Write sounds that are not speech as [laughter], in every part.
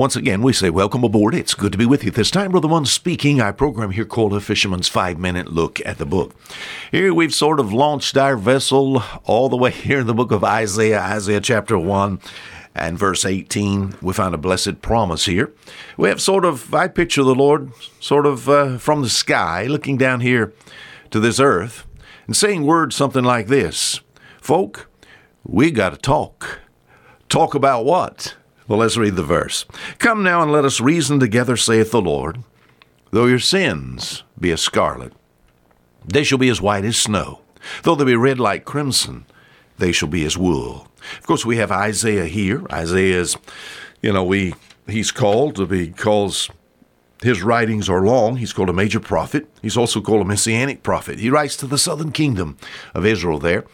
Once again, we say welcome aboard. It's good to be with you this time. Brother One speaking. Our program here called A Fisherman's Five Minute Look at the Book. Here we've sort of launched our vessel all the way here in the book of Isaiah, Isaiah chapter 1 and verse 18. We find a blessed promise here. We have sort of, I picture the Lord sort of uh, from the sky looking down here to this earth and saying words something like this Folk, we got to talk. Talk about what? Well, let's read the verse. Come now and let us reason together, saith the Lord. Though your sins be as scarlet, they shall be as white as snow. Though they be red like crimson, they shall be as wool. Of course, we have Isaiah here. Isaiah is, you know, we he's called because his writings are long. He's called a major prophet. He's also called a messianic prophet. He writes to the southern kingdom of Israel there.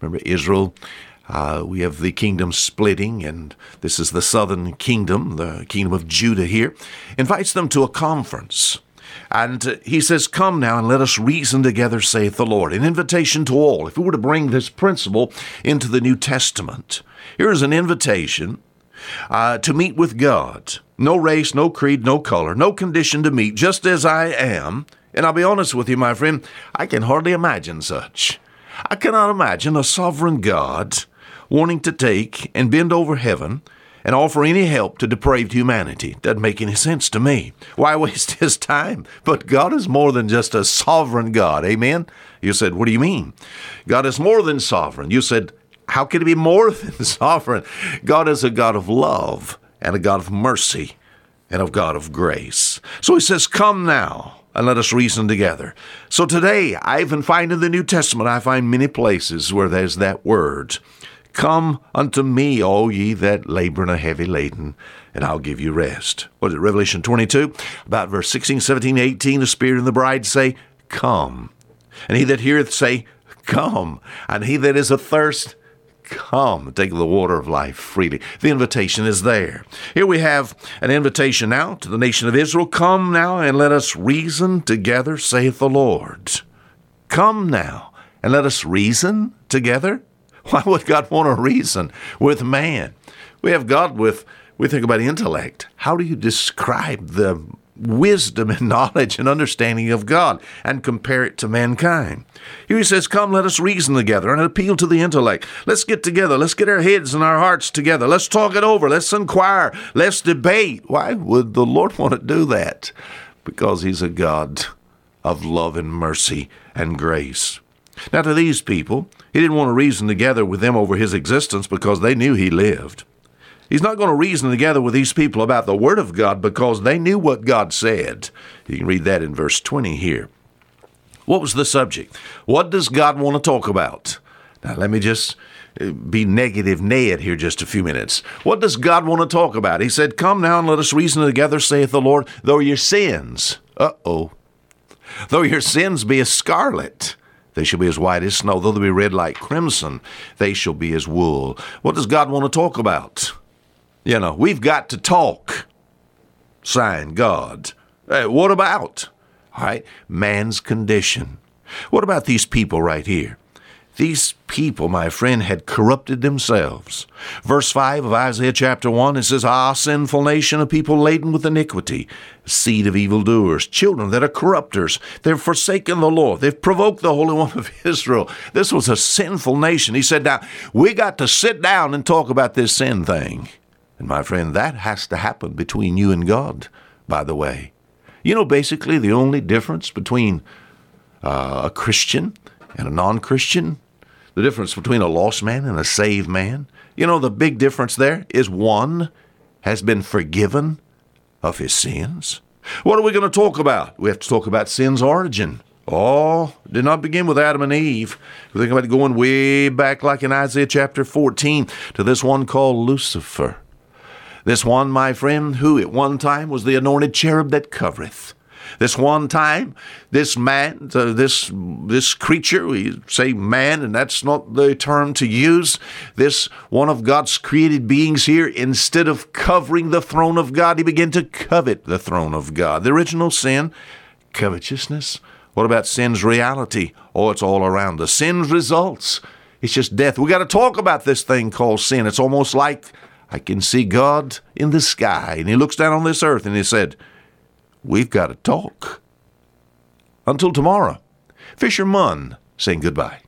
Remember, Israel uh, we have the kingdom splitting, and this is the southern kingdom, the kingdom of Judah here, invites them to a conference. And uh, he says, Come now and let us reason together, saith the Lord. An invitation to all. If we were to bring this principle into the New Testament, here is an invitation uh, to meet with God. No race, no creed, no color, no condition to meet, just as I am. And I'll be honest with you, my friend, I can hardly imagine such. I cannot imagine a sovereign God wanting to take and bend over heaven and offer any help to depraved humanity. Doesn't make any sense to me. Why [laughs] waste his time? But God is more than just a sovereign God. Amen? You said, What do you mean? God is more than sovereign. You said, How can he be more [laughs] than sovereign? God is a God of love and a God of mercy and a God of grace. So he says, Come now and let us reason together. So today, I even find in the New Testament, I find many places where there's that word. Come unto me, all ye that labor and are heavy laden, and I'll give you rest. What is it, Revelation 22? About verse 16, 17, 18, the Spirit and the bride say, Come. And he that heareth say, Come. And he that is athirst, Come, take the water of life freely. The invitation is there. Here we have an invitation now to the nation of Israel. Come now and let us reason together, saith the Lord. Come now and let us reason together. [laughs] Why would God want to reason with man? We have God with, we think about intellect. How do you describe the wisdom and [laughs] knowledge and understanding of God and compare it to mankind? Here he says, Come, let us reason together and appeal to the intellect. Let's get together. Let's get our heads and our hearts together. Let's talk it over. Let's inquire. Let's debate. Why would the Lord [laughs] want to do that? Because he's a God of love and mercy and grace. Now, to these people, he didn't want to reason together with them over his existence because they knew he lived. He's not going to reason together with these people about the Word of God because they knew what God said. You can read that in verse 20 here. What was the subject? What does God want to talk about? Now, let me just uh, be negative Ned here just a few minutes. What does God want to talk about? He said, Come now and let us reason together, saith the Lord, though your sins, uh oh, though your sins be as scarlet, they shall be as white as snow. Though they be red like crimson, they shall be as wool. What does God want to talk about? You know, we've got to talk. Sign God. Hey, what about? All right, man's condition. What about these people right here? These people, my friend, had corrupted themselves. Verse 5 of Isaiah chapter 1, it says, Ah, sinful nation, a people laden with iniquity, seed of evildoers, children that are corrupters. They've forsaken the Lord. They've provoked the Holy One of [laughs] Israel. This was a sinful nation. He said, Now, we got to sit down and talk about this sin thing. And my friend, that has to happen between you and God, by the way. You know, basically, the only difference between uh, a Christian and a non Christian the difference between a lost man and a saved man. You know, the big difference there is one has been forgiven of his sins. What are we going to talk about? We have to talk about sin's origin. Oh, did not begin with Adam and Eve. We're think about going way back, like in Isaiah chapter 14, to this one called Lucifer. This one, my friend, who at one time was the anointed cherub that covereth. This one time, this man, uh, this this creature, we say man, and that's not the term to use. This one of God's created beings here, instead of covering the throne of God, he began to covet the throne of God. The original sin, covetousness. What about sin's reality? Oh, it's all around us. Sin's results. It's just death. We got to talk about this thing called sin. It's almost like I can see God in the sky, and He looks down on this earth and He said, We've got to talk. Until tomorrow, Fisherman saying goodbye.